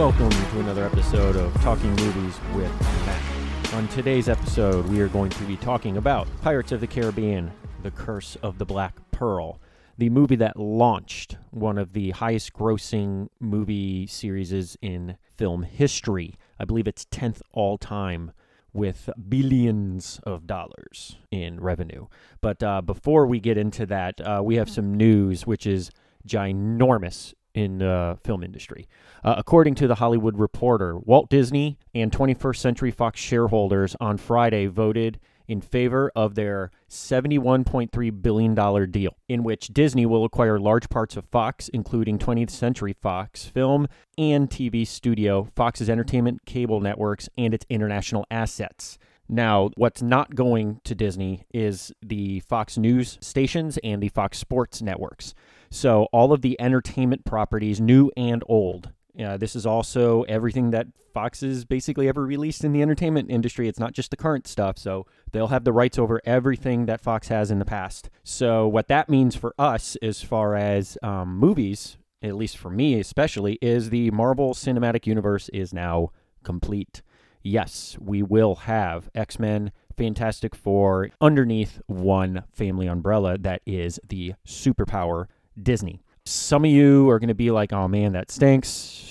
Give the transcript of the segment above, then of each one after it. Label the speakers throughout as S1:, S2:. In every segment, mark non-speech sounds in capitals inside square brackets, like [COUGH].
S1: Welcome to another episode of Talking Movies with Matt. On today's episode, we are going to be talking about Pirates of the Caribbean The Curse of the Black Pearl, the movie that launched one of the highest grossing movie series in film history. I believe it's 10th all time with billions of dollars in revenue. But uh, before we get into that, uh, we have some news which is ginormous in the film industry. Uh, according to the Hollywood Reporter, Walt Disney and 21st Century Fox shareholders on Friday voted in favor of their $71.3 billion deal, in which Disney will acquire large parts of Fox, including 20th Century Fox film and TV studio, Fox's entertainment cable networks, and its international assets. Now, what's not going to Disney is the Fox News stations and the Fox Sports networks. So, all of the entertainment properties, new and old, uh, this is also everything that Fox has basically ever released in the entertainment industry. It's not just the current stuff. So they'll have the rights over everything that Fox has in the past. So, what that means for us, as far as um, movies, at least for me especially, is the Marvel Cinematic Universe is now complete. Yes, we will have X Men, Fantastic Four underneath one family umbrella that is the superpower Disney. Some of you are going to be like, oh man, that stinks.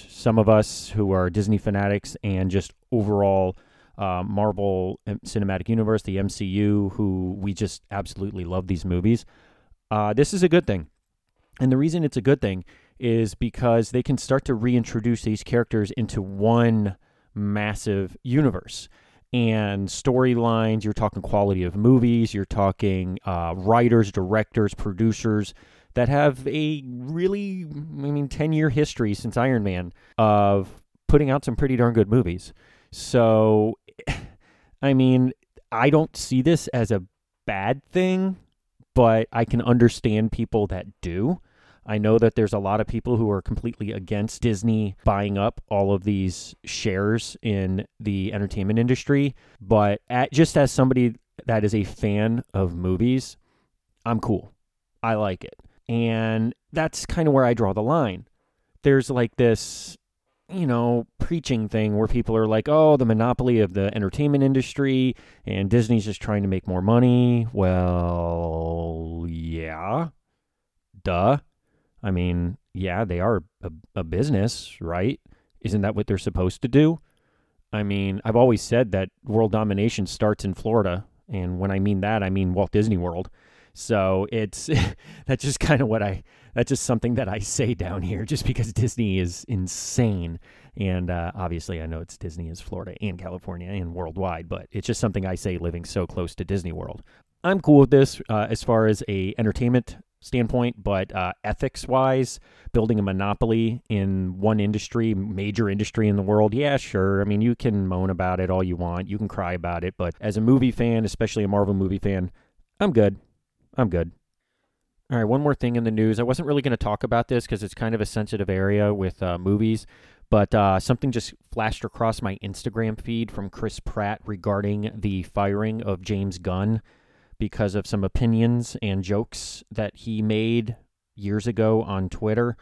S1: Some of us who are Disney fanatics and just overall uh, Marvel Cinematic Universe, the MCU, who we just absolutely love these movies. Uh, this is a good thing. And the reason it's a good thing is because they can start to reintroduce these characters into one massive universe and storylines. You're talking quality of movies, you're talking uh, writers, directors, producers that have a really, I mean, 10 year history since Iron Man of putting out some pretty darn good movies. So, [LAUGHS] I mean, I don't see this as a bad thing, but I can understand people that do. I know that there's a lot of people who are completely against Disney buying up all of these shares in the entertainment industry, but at, just as somebody that is a fan of movies, I'm cool. I like it. And that's kind of where I draw the line. There's like this, you know, preaching thing where people are like, oh, the monopoly of the entertainment industry and Disney's just trying to make more money. Well, yeah. Duh. I mean, yeah, they are a, a business, right? Isn't that what they're supposed to do? I mean, I've always said that world domination starts in Florida. And when I mean that, I mean Walt Disney World. So it's [LAUGHS] that's just kind of what I that's just something that I say down here, just because Disney is insane, and uh, obviously I know it's Disney is Florida and California and worldwide, but it's just something I say living so close to Disney World. I'm cool with this uh, as far as a entertainment standpoint, but uh, ethics wise, building a monopoly in one industry, major industry in the world, yeah, sure. I mean, you can moan about it all you want, you can cry about it, but as a movie fan, especially a Marvel movie fan, I'm good. I'm good. All right, one more thing in the news. I wasn't really going to talk about this because it's kind of a sensitive area with uh, movies, but uh, something just flashed across my Instagram feed from Chris Pratt regarding the firing of James Gunn because of some opinions and jokes that he made years ago on Twitter.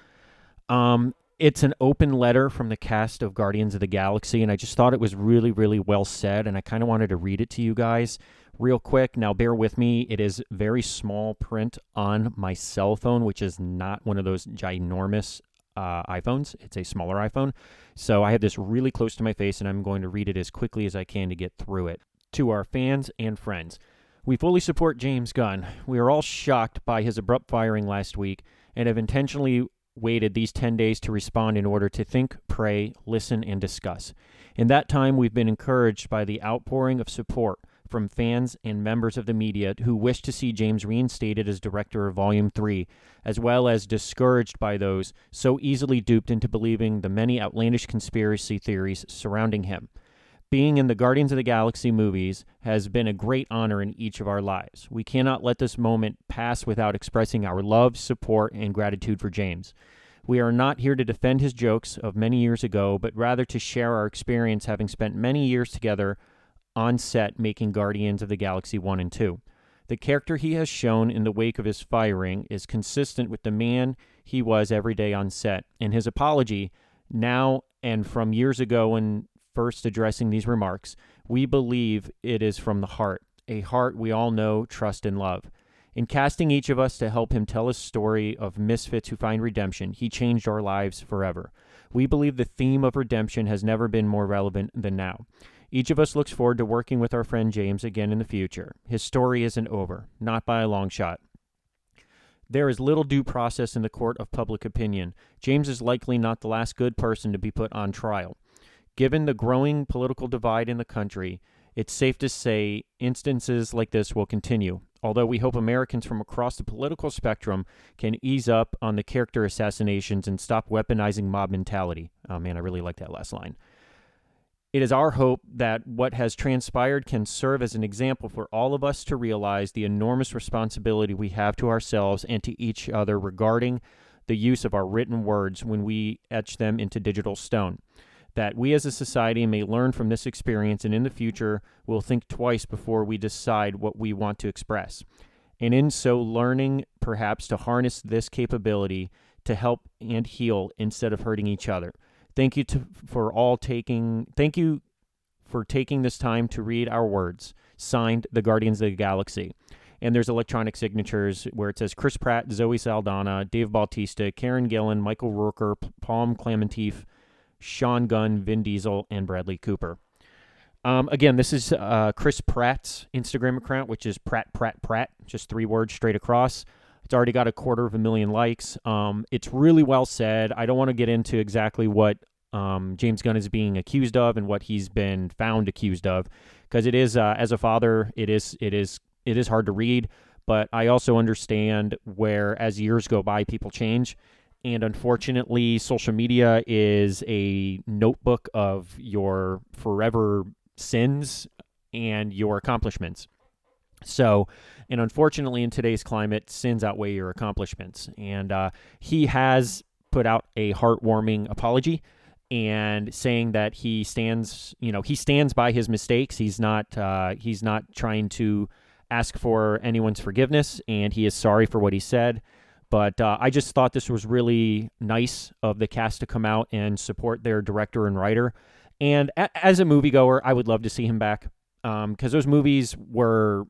S1: Um, it's an open letter from the cast of Guardians of the Galaxy, and I just thought it was really, really well said, and I kind of wanted to read it to you guys real quick. Now, bear with me. It is very small print on my cell phone, which is not one of those ginormous uh, iPhones. It's a smaller iPhone. So I have this really close to my face, and I'm going to read it as quickly as I can to get through it. To our fans and friends, we fully support James Gunn. We are all shocked by his abrupt firing last week and have intentionally waited these 10 days to respond in order to think, pray, listen, and discuss. In that time, we've been encouraged by the outpouring of support from fans and members of the media who wish to see James reinstated as director of Volume 3, as well as discouraged by those so easily duped into believing the many outlandish conspiracy theories surrounding him. Being in the Guardians of the Galaxy movies has been a great honor in each of our lives. We cannot let this moment pass without expressing our love, support, and gratitude for James. We are not here to defend his jokes of many years ago, but rather to share our experience having spent many years together on set making Guardians of the Galaxy 1 and 2. The character he has shown in the wake of his firing is consistent with the man he was every day on set, and his apology, now and from years ago when first addressing these remarks, we believe it is from the heart, a heart we all know, trust, and love. In casting each of us to help him tell a story of misfits who find redemption, he changed our lives forever. We believe the theme of redemption has never been more relevant than now. Each of us looks forward to working with our friend James again in the future. His story isn't over, not by a long shot. There is little due process in the court of public opinion. James is likely not the last good person to be put on trial. Given the growing political divide in the country, it's safe to say instances like this will continue. Although we hope Americans from across the political spectrum can ease up on the character assassinations and stop weaponizing mob mentality. Oh man, I really like that last line. It is our hope that what has transpired can serve as an example for all of us to realize the enormous responsibility we have to ourselves and to each other regarding the use of our written words when we etch them into digital stone that we as a society may learn from this experience and in the future will think twice before we decide what we want to express. And in so learning perhaps to harness this capability to help and heal instead of hurting each other. Thank you to, for all taking thank you for taking this time to read our words. Signed the Guardians of the Galaxy. And there's electronic signatures where it says Chris Pratt, Zoe Saldana, Dave Bautista, Karen Gillan, Michael Rooker, Pom Klementieff, Sean Gunn, Vin Diesel, and Bradley Cooper. Um, again, this is uh, Chris Pratt's Instagram account, which is Pratt Pratt Pratt, just three words straight across. It's already got a quarter of a million likes. Um, it's really well said. I don't want to get into exactly what um, James Gunn is being accused of and what he's been found accused of, because it is, uh, as a father, it is it is it is hard to read. But I also understand where, as years go by, people change and unfortunately, social media is a notebook of your forever sins and your accomplishments. So, and unfortunately, in today's climate, sins outweigh your accomplishments. And uh, he has put out a heartwarming apology and saying that he stands, you know, he stands by his mistakes. He's not, uh, he's not trying to ask for anyone's forgiveness, and he is sorry for what he said. But uh, I just thought this was really nice of the cast to come out and support their director and writer. And a- as a moviegoer, I would love to see him back because um, those movies were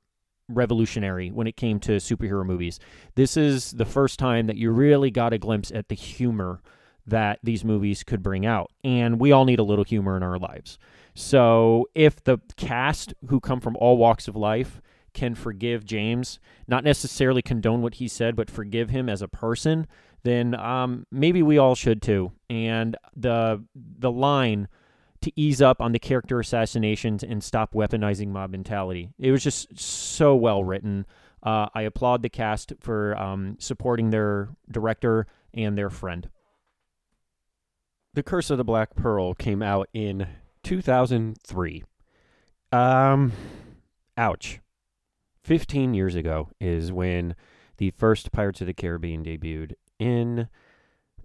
S1: revolutionary when it came to superhero movies. This is the first time that you really got a glimpse at the humor that these movies could bring out. And we all need a little humor in our lives. So if the cast who come from all walks of life can forgive James, not necessarily condone what he said, but forgive him as a person, then um, maybe we all should too. And the the line to ease up on the character assassinations and stop weaponizing mob mentality. It was just so well written. Uh, I applaud the cast for um, supporting their director and their friend. The Curse of the Black Pearl came out in 2003. Um, ouch. 15 years ago is when the first Pirates of the Caribbean debuted in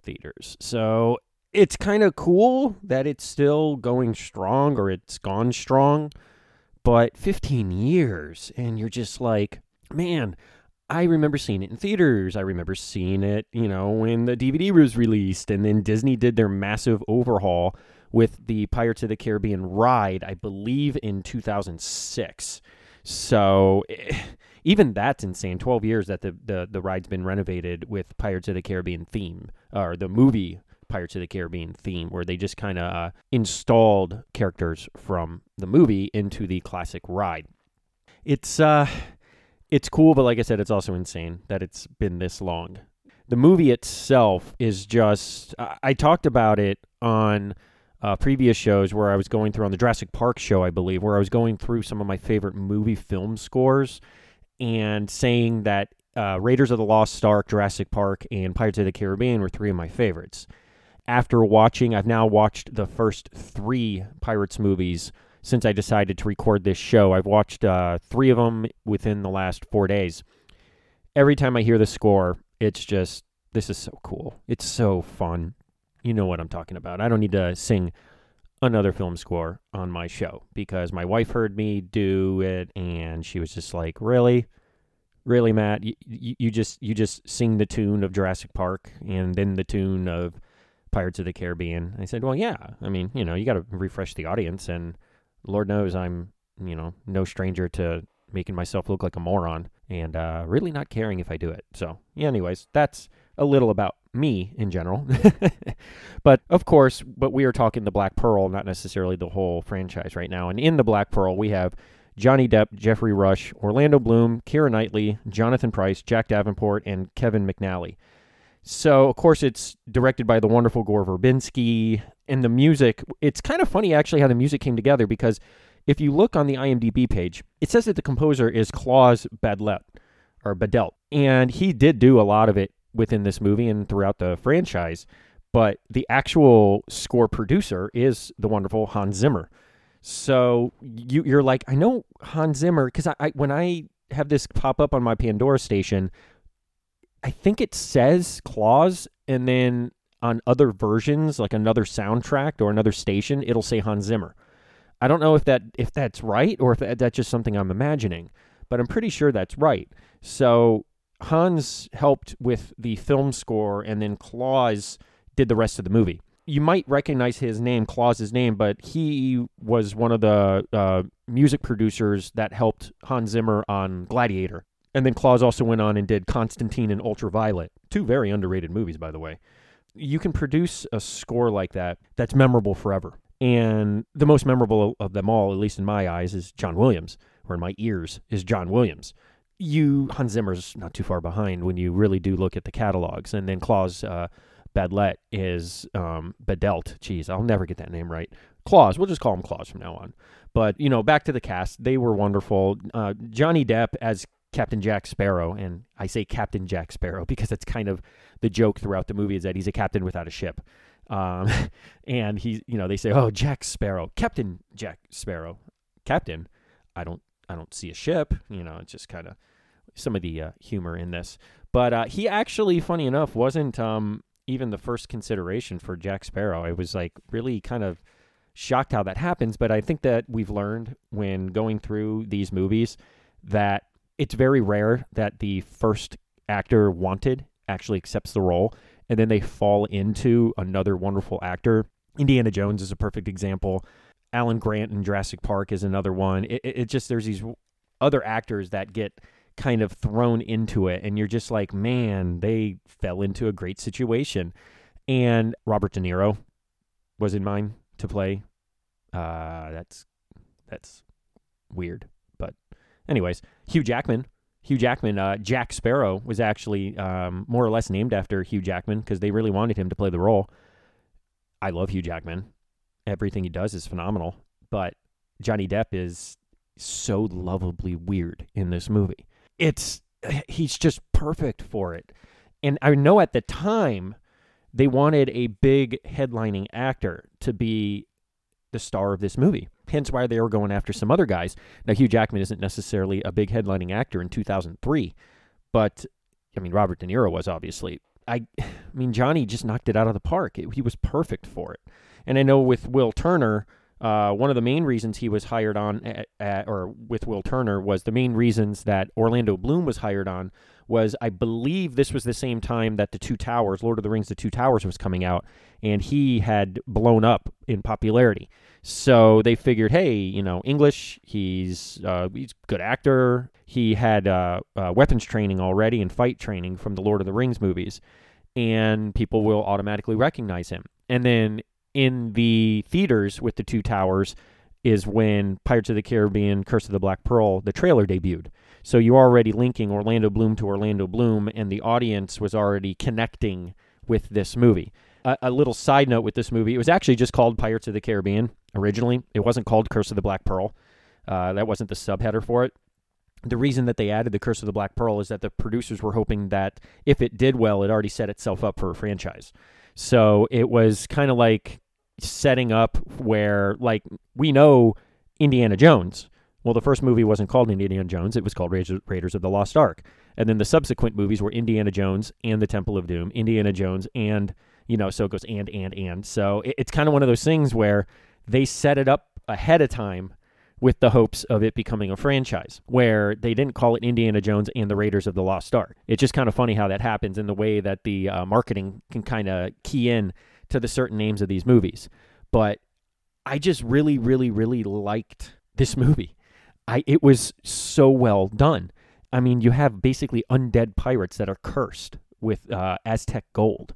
S1: theaters. So it's kind of cool that it's still going strong or it's gone strong, but 15 years and you're just like, man, I remember seeing it in theaters. I remember seeing it, you know, when the DVD was released and then Disney did their massive overhaul with the Pirates of the Caribbean ride, I believe in 2006. So eh, [SIGHS] even that's insane. Twelve years that the, the the ride's been renovated with Pirates of the Caribbean theme or the movie Pirates of the Caribbean theme, where they just kind of uh, installed characters from the movie into the classic ride. It's uh, it's cool, but like I said, it's also insane that it's been this long. The movie itself is just. I, I talked about it on uh, previous shows where I was going through on the Jurassic Park show, I believe, where I was going through some of my favorite movie film scores and saying that uh, Raiders of the Lost Ark, Jurassic Park, and Pirates of the Caribbean were three of my favorites. After watching, I've now watched the first three Pirates movies since I decided to record this show. I've watched uh, three of them within the last four days. Every time I hear the score, it's just, this is so cool. It's so fun you know what I'm talking about. I don't need to sing another film score on my show because my wife heard me do it and she was just like, "Really? Really, Matt? You, you, you just you just sing the tune of Jurassic Park and then the tune of Pirates of the Caribbean. I said, well, yeah. I mean, you know, you got to refresh the audience, and Lord knows I'm, you know, no stranger to making myself look like a moron and uh, really not caring if I do it. So, yeah, anyways, that's a little about me in general. [LAUGHS] but of course, but we are talking the Black Pearl, not necessarily the whole franchise right now. And in the Black Pearl, we have Johnny Depp, Geoffrey Rush, Orlando Bloom, Keira Knightley, Jonathan Pryce, Jack Davenport, and Kevin McNally. So, of course, it's directed by the wonderful Gore Verbinski. And the music, it's kind of funny actually how the music came together because if you look on the IMDb page, it says that the composer is Klaus Badelt or Badelt. And he did do a lot of it within this movie and throughout the franchise. But the actual score producer is the wonderful Hans Zimmer. So you, you're like, I know Hans Zimmer because I, I when I have this pop up on my Pandora station, I think it says Klaus, and then on other versions, like another soundtrack or another station, it'll say Hans Zimmer. I don't know if that if that's right or if that's just something I'm imagining, but I'm pretty sure that's right. So Hans helped with the film score, and then Klaus did the rest of the movie. You might recognize his name, Klaus's name, but he was one of the uh, music producers that helped Hans Zimmer on Gladiator. And then Klaus also went on and did Constantine and Ultraviolet, two very underrated movies, by the way. You can produce a score like that that's memorable forever. And the most memorable of them all, at least in my eyes, is John Williams, or in my ears, is John Williams you Hans Zimmer's not too far behind when you really do look at the catalogs, and then Klaus uh, Badlet is um, Badelt. Jeez, I'll never get that name right. Klaus, we'll just call him Klaus from now on. But you know, back to the cast, they were wonderful. Uh, Johnny Depp as Captain Jack Sparrow, and I say Captain Jack Sparrow [LAUGHS] because that's kind of the joke throughout the movie is that he's a captain without a ship. Um, [LAUGHS] and he's, you know, they say, "Oh, Jack Sparrow, Captain Jack Sparrow, Captain." I don't I don't see a ship. You know, it's just kind of some of the uh, humor in this. But uh, he actually, funny enough, wasn't um, even the first consideration for Jack Sparrow. I was like really kind of shocked how that happens. But I think that we've learned when going through these movies that it's very rare that the first actor wanted actually accepts the role and then they fall into another wonderful actor. Indiana Jones is a perfect example. Alan Grant in Jurassic Park is another one. It, it, it, just there's these other actors that get kind of thrown into it, and you're just like, man, they fell into a great situation. And Robert De Niro was in mine to play. Uh, that's that's weird, but anyways, Hugh Jackman. Hugh Jackman, uh, Jack Sparrow was actually um, more or less named after Hugh Jackman because they really wanted him to play the role. I love Hugh Jackman everything he does is phenomenal, but Johnny Depp is so lovably weird in this movie. It's [SIGHS] he's just perfect for it. And I know at the time they wanted a big headlining actor to be the star of this movie. Hence why they were going after some other guys. Now Hugh Jackman isn't necessarily a big headlining actor in 2003, but I mean Robert De Niro was obviously. I, [SIGHS] I mean Johnny just knocked it out of the park. It, he was perfect for it. And I know with Will Turner, uh, one of the main reasons he was hired on, at, at, or with Will Turner, was the main reasons that Orlando Bloom was hired on was I believe this was the same time that the Two Towers, Lord of the Rings, the Two Towers was coming out, and he had blown up in popularity. So they figured, hey, you know, English, he's uh, he's a good actor. He had uh, uh, weapons training already and fight training from the Lord of the Rings movies, and people will automatically recognize him. And then in the theaters with the two towers is when Pirates of the Caribbean Curse of the Black Pearl, the trailer debuted. So you're already linking Orlando Bloom to Orlando Bloom, and the audience was already connecting with this movie. A, a little side note with this movie, it was actually just called Pirates of the Caribbean originally. It wasn't called Curse of the Black Pearl. Uh, that wasn't the subheader for it. The reason that they added the Curse of the Black Pearl is that the producers were hoping that if it did well, it already set itself up for a franchise. So it was kind of like setting up where like we know Indiana Jones. Well, the first movie wasn't called Indiana Jones; it was called Raiders of the Lost Ark. And then the subsequent movies were Indiana Jones and the Temple of Doom, Indiana Jones and you know, so it goes and and and. So it, it's kind of one of those things where they set it up ahead of time with the hopes of it becoming a franchise where they didn't call it Indiana Jones and the Raiders of the Lost Ark. It's just kind of funny how that happens in the way that the uh, marketing can kind of key in to the certain names of these movies. But I just really, really, really liked this movie. I it was so well done. I mean, you have basically undead pirates that are cursed with uh, Aztec gold.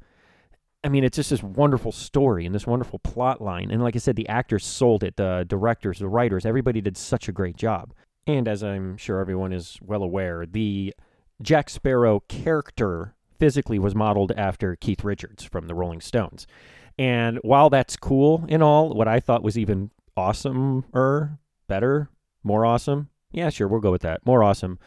S1: I mean, it's just this wonderful story and this wonderful plot line. And like I said, the actors sold it, the directors, the writers, everybody did such a great job. And as I'm sure everyone is well aware, the Jack Sparrow character physically was modeled after Keith Richards from the Rolling Stones. And while that's cool and all, what I thought was even awesomer, better, more awesome, yeah, sure, we'll go with that, more awesome,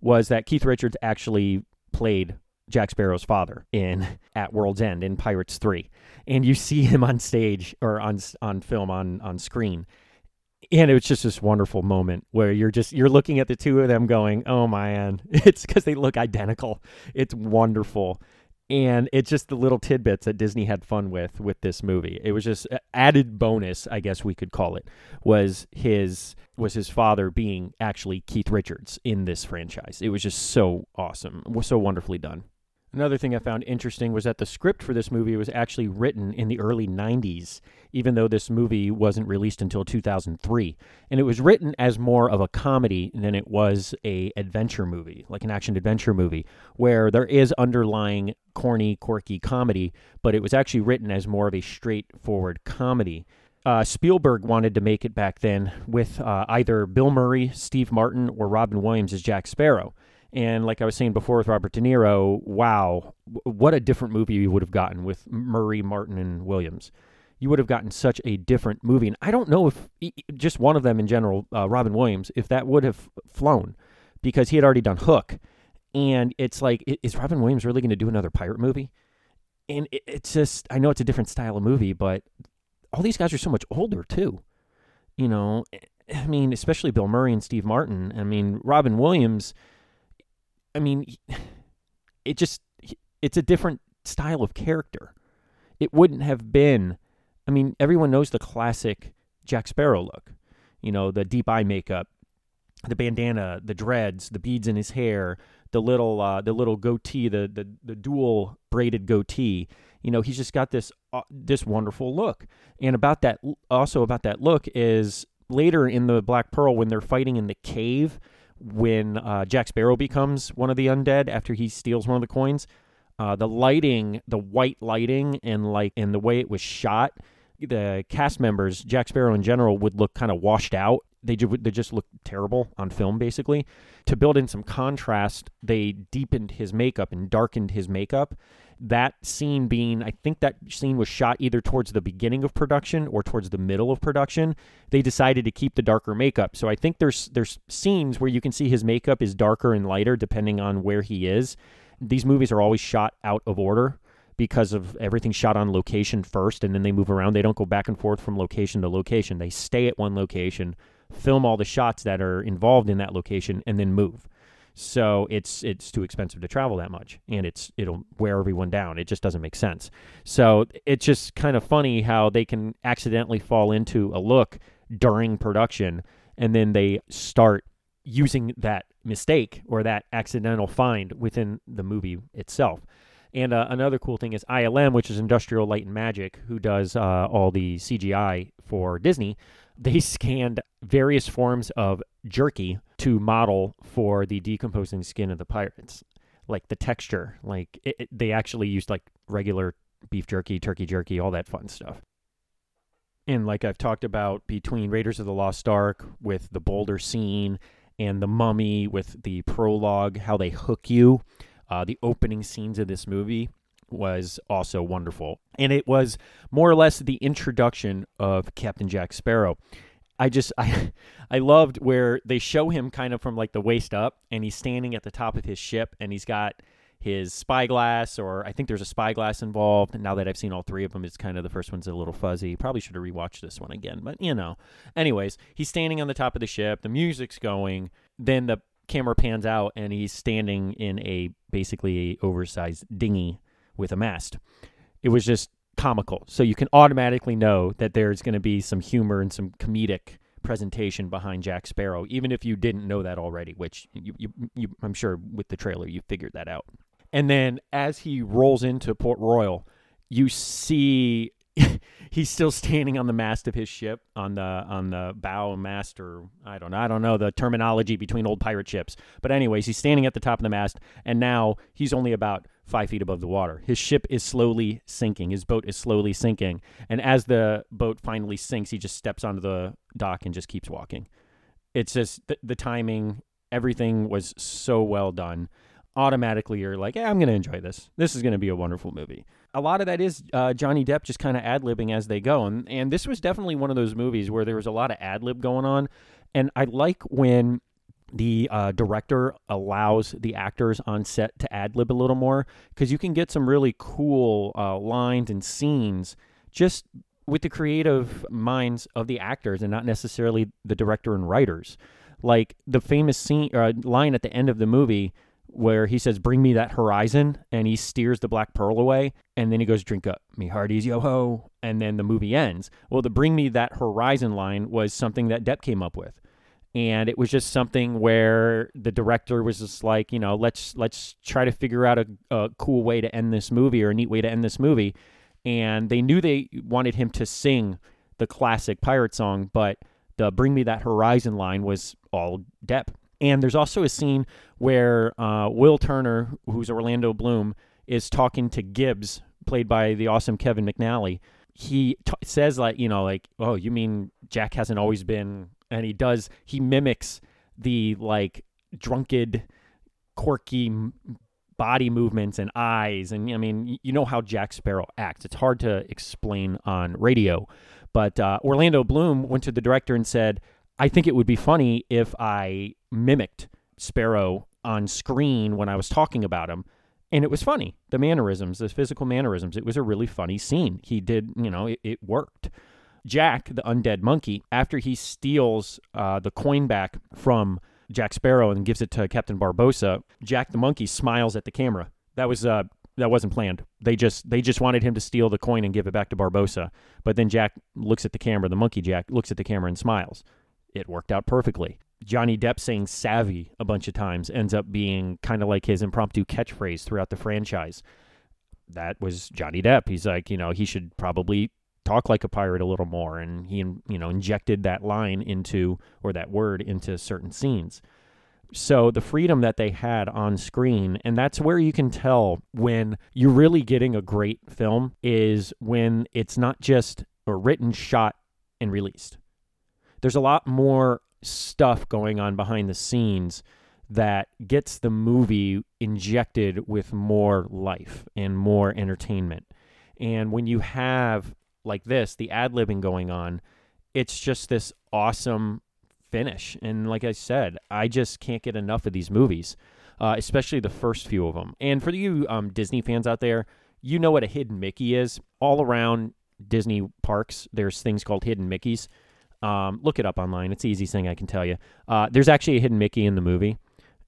S1: was that Keith Richards actually played Jack Sparrow's father in [LAUGHS] At World's End in Pirates 3. And you see him on stage or on on film on on screen. And it was just this wonderful moment where you're just you're looking at the two of them going, "Oh man, [LAUGHS] it's cuz they look identical." It's wonderful. And it's just the little tidbits that Disney had fun with with this movie. It was just uh, added bonus, I guess we could call it, was his was his father being actually Keith Richards in this franchise. It was just so awesome, was so wonderfully done. Another thing I found interesting was that the script for this movie was actually written in the early 90s, even though this movie wasn't released until 2003. And it was written as more of a comedy than it was a adventure movie, like an action adventure movie, where there is underlying corny, quirky comedy, but it was actually written as more of a straightforward comedy. Uh, Spielberg wanted to make it back then with uh, either Bill Murray, Steve Martin, or Robin Williams as Jack Sparrow. And like I was saying before with Robert De Niro, wow, what a different movie you would have gotten with Murray, Martin, and Williams. You would have gotten such a different movie. And I don't know if just one of them in general, uh, Robin Williams, if that would have flown because he had already done Hook. And it's like, is Robin Williams really going to do another pirate movie? And it's just, I know it's a different style of movie, but all these guys are so much older too. You know, I mean, especially Bill Murray and Steve Martin. I mean, Robin Williams I mean, [SIGHS] it just it's a different style of character. It wouldn't have been. I mean, everyone knows the classic Jack Sparrow look. You know, the deep eye makeup, the bandana, the dreads, the beads in his hair, the little uh, the little goatee, the, the the dual braided goatee. You know, he's just got this uh, this wonderful look. And about that, also about that look is later in the Black Pearl when they're fighting in the cave when uh, Jack Sparrow becomes one of the undead after he steals one of the coins. Uh, the lighting, the white lighting, and like and the way it was shot, the cast members, Jack Sparrow in general, would look kind of washed out. They ju- they just look terrible on film, basically. To build in some contrast, they deepened his makeup and darkened his makeup, that scene being, I think that scene was shot either towards the beginning of production or towards the middle of production. They decided to keep the darker makeup. So I think there's there's scenes where you can see his makeup is darker and lighter depending on where he is. These movies are always shot out of order because of everything shot on location first and then they move around. They don't go back and forth from location to location. They stay at one location, film all the shots that are involved in that location and then move. So it's it's too expensive to travel that much, and it's it'll wear everyone down. It just doesn't make sense. So it's just kind of funny how they can accidentally fall into a look during production, and then they start using that mistake or that accidental find within the movie itself. And uh, another cool thing is ILM, which is Industrial Light and Magic, who does uh, all the CGI for Disney. They scanned various forms of jerky to model for the decomposing skin of the pirates, like the texture. Like it, it, they actually used like regular beef jerky, turkey jerky, all that fun stuff. And like I've talked about between Raiders of the Lost Ark with the boulder scene and the mummy with the prologue, how they hook you. Uh, the opening scenes of this movie was also wonderful. And it was more or less the introduction of Captain Jack Sparrow. I just I [LAUGHS] I loved where they show him kind of from like the waist up and he's standing at the top of his ship and he's got his spyglass or I think there's a spyglass involved. Now that I've seen all three of them, it's kind of the first one's a little fuzzy. Probably should have rewatched this one again, but you know. Anyways, he's standing on the top of the ship, the music's going, then the camera pans out and he's standing in a basically a oversized dinghy with a mast. It was just comical. So you can automatically know that there's going to be some humor and some comedic presentation behind Jack Sparrow, even if you didn't know that already, which you, you, you, I'm sure with the trailer you figured that out. And then as he rolls into Port Royal, you see [LAUGHS] he's still standing on the mast of his ship on the on the bow mast or I don't know I don't know the terminology between old pirate ships. But anyways, he's standing at the top of the mast, and now he's only about five feet above the water. His ship is slowly sinking. His boat is slowly sinking, and as the boat finally sinks, he just steps onto the dock and just keeps walking. It's just the, the timing, everything was so well done automatically you're like, yeah, I'm to enjoy this. This is to be a wonderful movie. A lot of that is uh, Johnny Depp just kind of ad libbing as they go. And, and this was definitely one of those movies where there was a lot of ad lib going on. And I like when the uh, director allows the actors on set to ad lib a little more because you can get some really cool uh, lines and scenes just with the creative minds of the actors and not necessarily the director and writers. Like the famous scene uh, line at the end of the movie where he says, Bring me that horizon, and he steers the black pearl away, and then he goes, Drink up, me hearties, yo ho, and then the movie ends. Well, the Bring Me That Horizon line was something that Depp came up with. And it was just something where the director was just like, you know, let's let's try to figure out a, a cool way to end this movie or a neat way to end this movie. And they knew they wanted him to sing the classic pirate song, but the Bring Me That Horizon line was all Depp. And there's also a scene where uh, Will Turner, who's Orlando Bloom, is talking to Gibbs, played by the awesome Kevin McNally. He t- says like, you know, like, oh, you mean Jack hasn't always been, and he does. He mimics the like drunken, quirky body movements and eyes, and I mean, you know how Jack Sparrow acts. It's hard to explain on radio, but uh, Orlando Bloom went to the director and said, I think it would be funny if I mimicked Sparrow on screen when I was talking about him. And it was funny. The mannerisms, the physical mannerisms. It was a really funny scene. He did, you know, it, it worked. Jack, the undead monkey, after he steals uh, the coin back from Jack Sparrow and gives it to Captain Barbossa, Jack the monkey smiles at the camera. That was uh, that wasn't planned. They just they just wanted him to steal the coin and give it back to Barbossa. But then Jack looks at the camera. The monkey Jack looks at the camera and smiles it worked out perfectly. Johnny Depp saying savvy a bunch of times ends up being kind of like his impromptu catchphrase throughout the franchise. That was Johnny Depp. He's like, you know, he should probably talk like a pirate a little more. And he, you know, injected that line into, or that word into certain scenes. So the freedom that they had on screen, and that's where you can tell when you're really getting a great film, is when it's not just a written, shot, and released there's a lot more stuff going on behind the scenes that gets the movie injected with more life and more entertainment. And when you have like this, the ad libbing going on, it's just this awesome finish. And like I said, I just can't get enough of these movies, uh, especially the first few of them. And for you um, Disney fans out there, you know what a hidden Mickey is. All around Disney parks, there's things called hidden Mickeys. Um, look it up online. It's the easiest thing I can tell you. Uh, there's actually a hidden Mickey in the movie,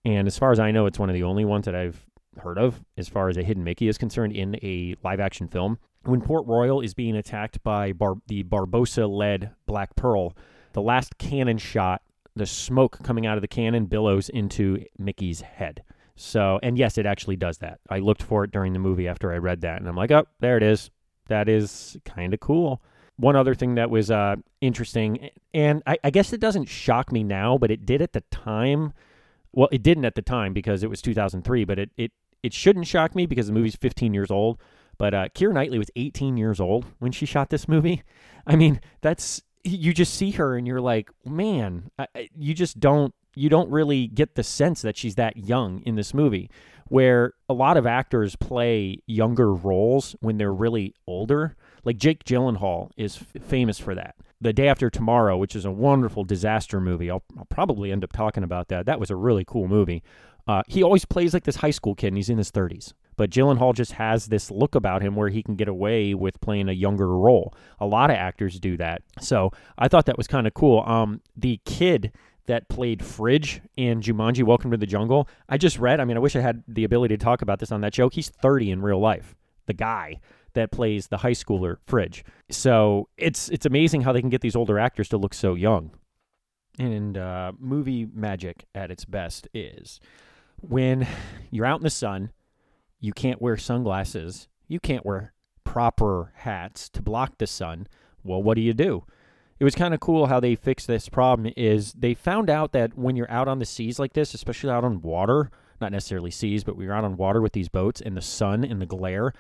S1: and as far as I know, it's one of the only ones that I've heard of as far as a hidden Mickey is concerned in a live action film. When Port Royal is being attacked by Bar- the Barbossa led Black Pearl, the last cannon shot, the smoke coming out of the cannon billows into Mickey's head. So, and yes, it actually does that. I looked for it during the movie after I read that, and I'm like, oh, there it is. That is kind of cool one other thing that was uh, interesting, and I, I, guess it doesn't shock me now, but it did at the time. Well, it didn't at the time because it was 2003, but it it, it shouldn't shock me because the movie's 15 years old. But uh, Keira Knightley was 18 years old when she shot this movie. I mean, that's you just see her and you're like, man, I, you just don't you don't really get the sense that she's that young in this movie where a lot of actors play younger roles when they're really older like Jake Gyllenhaal is f- famous for that. The Day After Tomorrow, which is a wonderful disaster movie, I'll, I'll probably end up talking about that. That was a really cool movie. Uh, he always plays like this high school kid, and he's in his 30s. But Gyllenhaal just has this look about him where he can get away with playing a younger role. A lot of actors do that. So I thought that was kind of cool. Um, the kid that played Fridge in Jumanji Welcome to the Jungle, I just read, I mean, I wish I had the ability to talk about this on that show. He's 30 in real life, the guy that plays the high schooler Fridge. So it's it's amazing how they can get these older actors to look so young. And uh, movie magic at its best is when you're out in the sun, you can't wear sunglasses, you can't wear proper hats to block the sun, well, what do you do? It was kind of cool how they fixed this problem is they found out that when you're out on the seas like this, especially out on water, not necessarily seas, but we were out on water with these boats and the sun and the glare,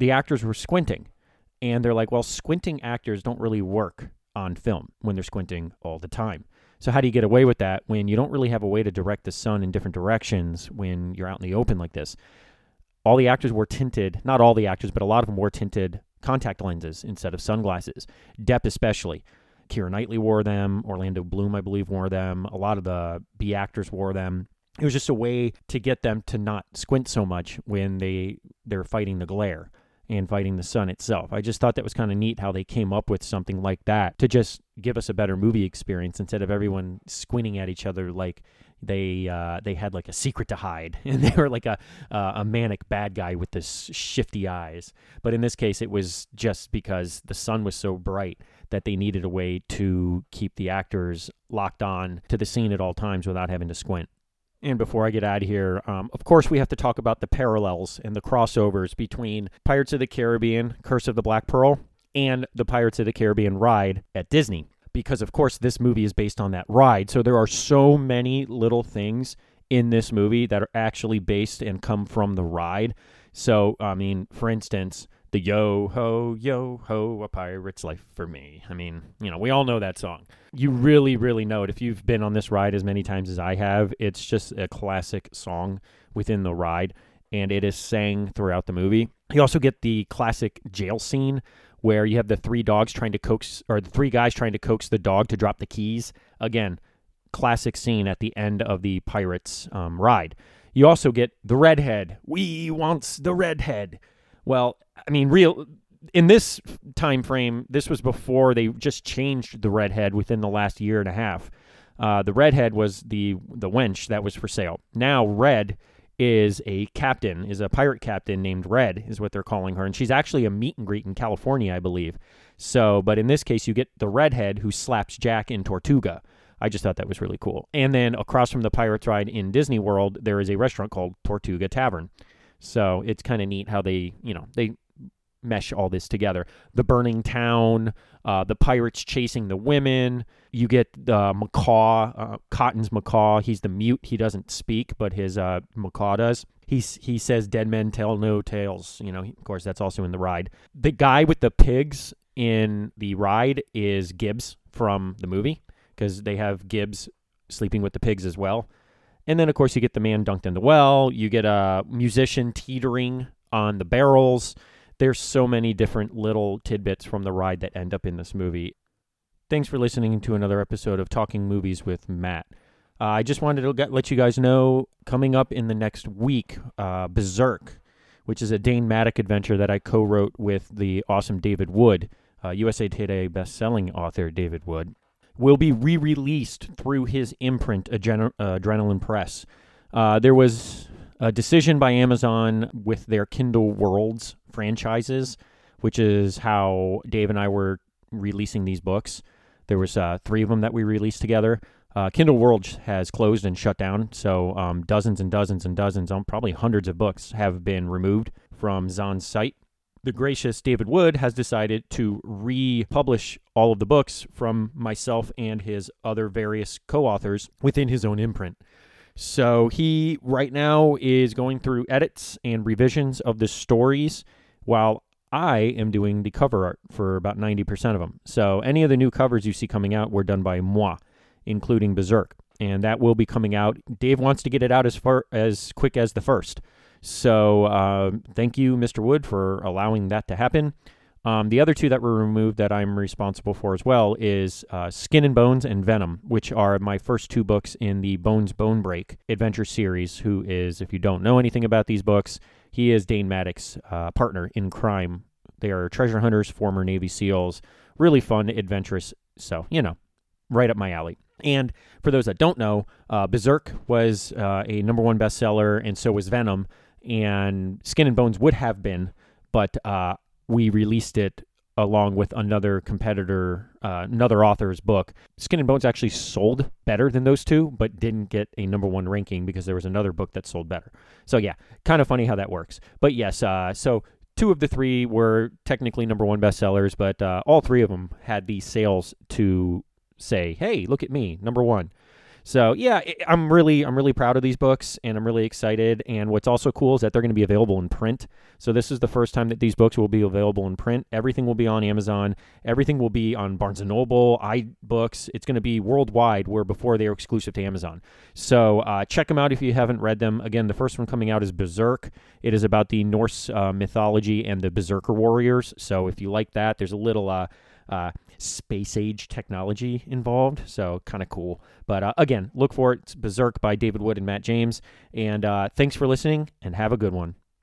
S1: the actors were squinting. And they're like, well, squinting actors don't really work on film when they're squinting all the time. So how do you get away with that when you don't really have a way to direct the sun in different directions when you're out in the open like this? All the actors wore tinted, not all the actors, but a lot of them wore tinted contact lenses instead of sunglasses. Depp especially. Keira Knightley wore them. Orlando Bloom, I believe, wore them. A lot of the B actors wore them. It was just a way to get them to not squint so much when they they're fighting the glare and fighting the sun itself. I just thought that was kind of neat how they came up with something like that to just give us a better movie experience instead of everyone squinting at each other like they uh, they had like a secret to hide [LAUGHS] and they were like a uh, a manic bad guy with this shifty eyes. But in this case, it was just because the sun was so bright that they needed a way to keep the actors locked on to the scene at all times without having to squint. And before I get out of here, um, of course, we have to talk about the parallels and the crossovers between Pirates of the Caribbean, Curse of the Black Pearl, and the Pirates of the Caribbean ride at Disney. Because, of course, this movie is based on that ride. So there are so many little things in this movie that are actually based and come from the ride. So, I mean, for instance, the yo ho yo ho a pirate's life for me. I mean you know we all know that song. You really really know it. If you've been on this ride as many times as i have it's just a classic song within the ride and it is sang throughout the movie. You also get the classic jail scene where you have the three dogs trying to coax or the three guys trying to coax the dog to drop the keys. Again classic scene at the end of the pirates um, ride. You also get the redhead. We wants the redhead well, I mean, real in this time frame, this was before they just changed the redhead within the last year and a half. Uh, the redhead was the the wench that was for sale. Now Red is a captain, is a pirate captain named Red, is what they're calling her, and she's actually a meet and greet in California, I believe. So, but in this case, you get the redhead who slaps Jack in Tortuga. I just thought that was really cool. And then across from the Pirates ride in Disney World, there is a restaurant called Tortuga Tavern. So it's kind of neat how they, you know, they mesh all this together. The burning town, uh, the pirates chasing the women. You get uh, Macaw, uh, Cotton's Macaw. He's the mute. He doesn't speak, but his uh, Macaw does. He's, he says, "Dead men tell no tales." You know, of course, that's also in the ride. The guy with the pigs in the ride is Gibbs from the movie because they have Gibbs sleeping with the pigs as well. And then, of course, you get the man dunked in the well. You get a musician teetering on the barrels. There's so many different little tidbits from the ride that end up in this movie. Thanks for listening to another episode of Talking Movies with Matt. Uh, I just wanted to get, let you guys know coming up in the next week, uh, Berserk, which is a Dane Maddock adventure that I co wrote with the awesome David Wood, uh, USA Today best-selling author David Wood will be re released through his imprint, Adren- Adrenaline Press. Uh, there was a decision by Amazon with their Kindle Worlds franchises, which is how Dave and I were releasing these books. There was uh, three of them that we released together. Uh, Kindle World has closed and shut down, so um, dozens and dozens and dozens, um, probably hundreds of books have been removed from Zahn's site the gracious David Wood has decided to republish all of the books from myself and his other various co authors within his own imprint. So he right now is going through edits and revisions of the stories while I am doing the cover art for about 90% of them. So any of the new covers you see coming out were done by moi, including Berserk. And that will be coming out. Dave wants to get it out as far as quick as the first. So uh, thank you, Mr. Wood, for allowing that to happen. Um, the other two that were removed that I'm responsible for as well is uh, Skin and Bones and Venom, which are my first two books in the Bones Bonebrake adventure series. Who is, if you don't know anything about these books, he is Dane Maddock's uh, partner in crime. They are treasure hunters, former Navy SEALs, really fun, adventurous. So, you know, right up my alley. And for those that don't know, uh, Berserk was uh, a number one bestseller, and so was Venom and Skin and Bones would have been, but uh, we released it along with another competitor, uh, another author's book. Skin and Bones actually sold better than those two, but didn't get a number one ranking because there was another book that sold better. So yeah, kind of funny how that works. But yes, uh, so two of the three were technically number one bestsellers, but uh, all three of them had the sales to say, "Hey, look at me, number one." So yeah, I'm really I'm really proud of these books, and I'm really excited. And what's also cool is that they're going to be available in print. So this is the first time that these books will be available in print. Everything will be on Amazon. Everything will be on Barnes and Noble, iBooks. It's going to be worldwide, where before they were exclusive to Amazon. So uh, check them out if you haven't read them. Again, the first one coming out is Berserk. It is about the Norse uh, mythology and the Berserker warriors. So if you like that, there's a little. Uh, uh, space age technology involved. So kind of cool. But uh, again, look for it. It's Berserk by David Wood and Matt James. And uh, thanks for listening and have a good one.